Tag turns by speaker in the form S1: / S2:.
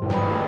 S1: you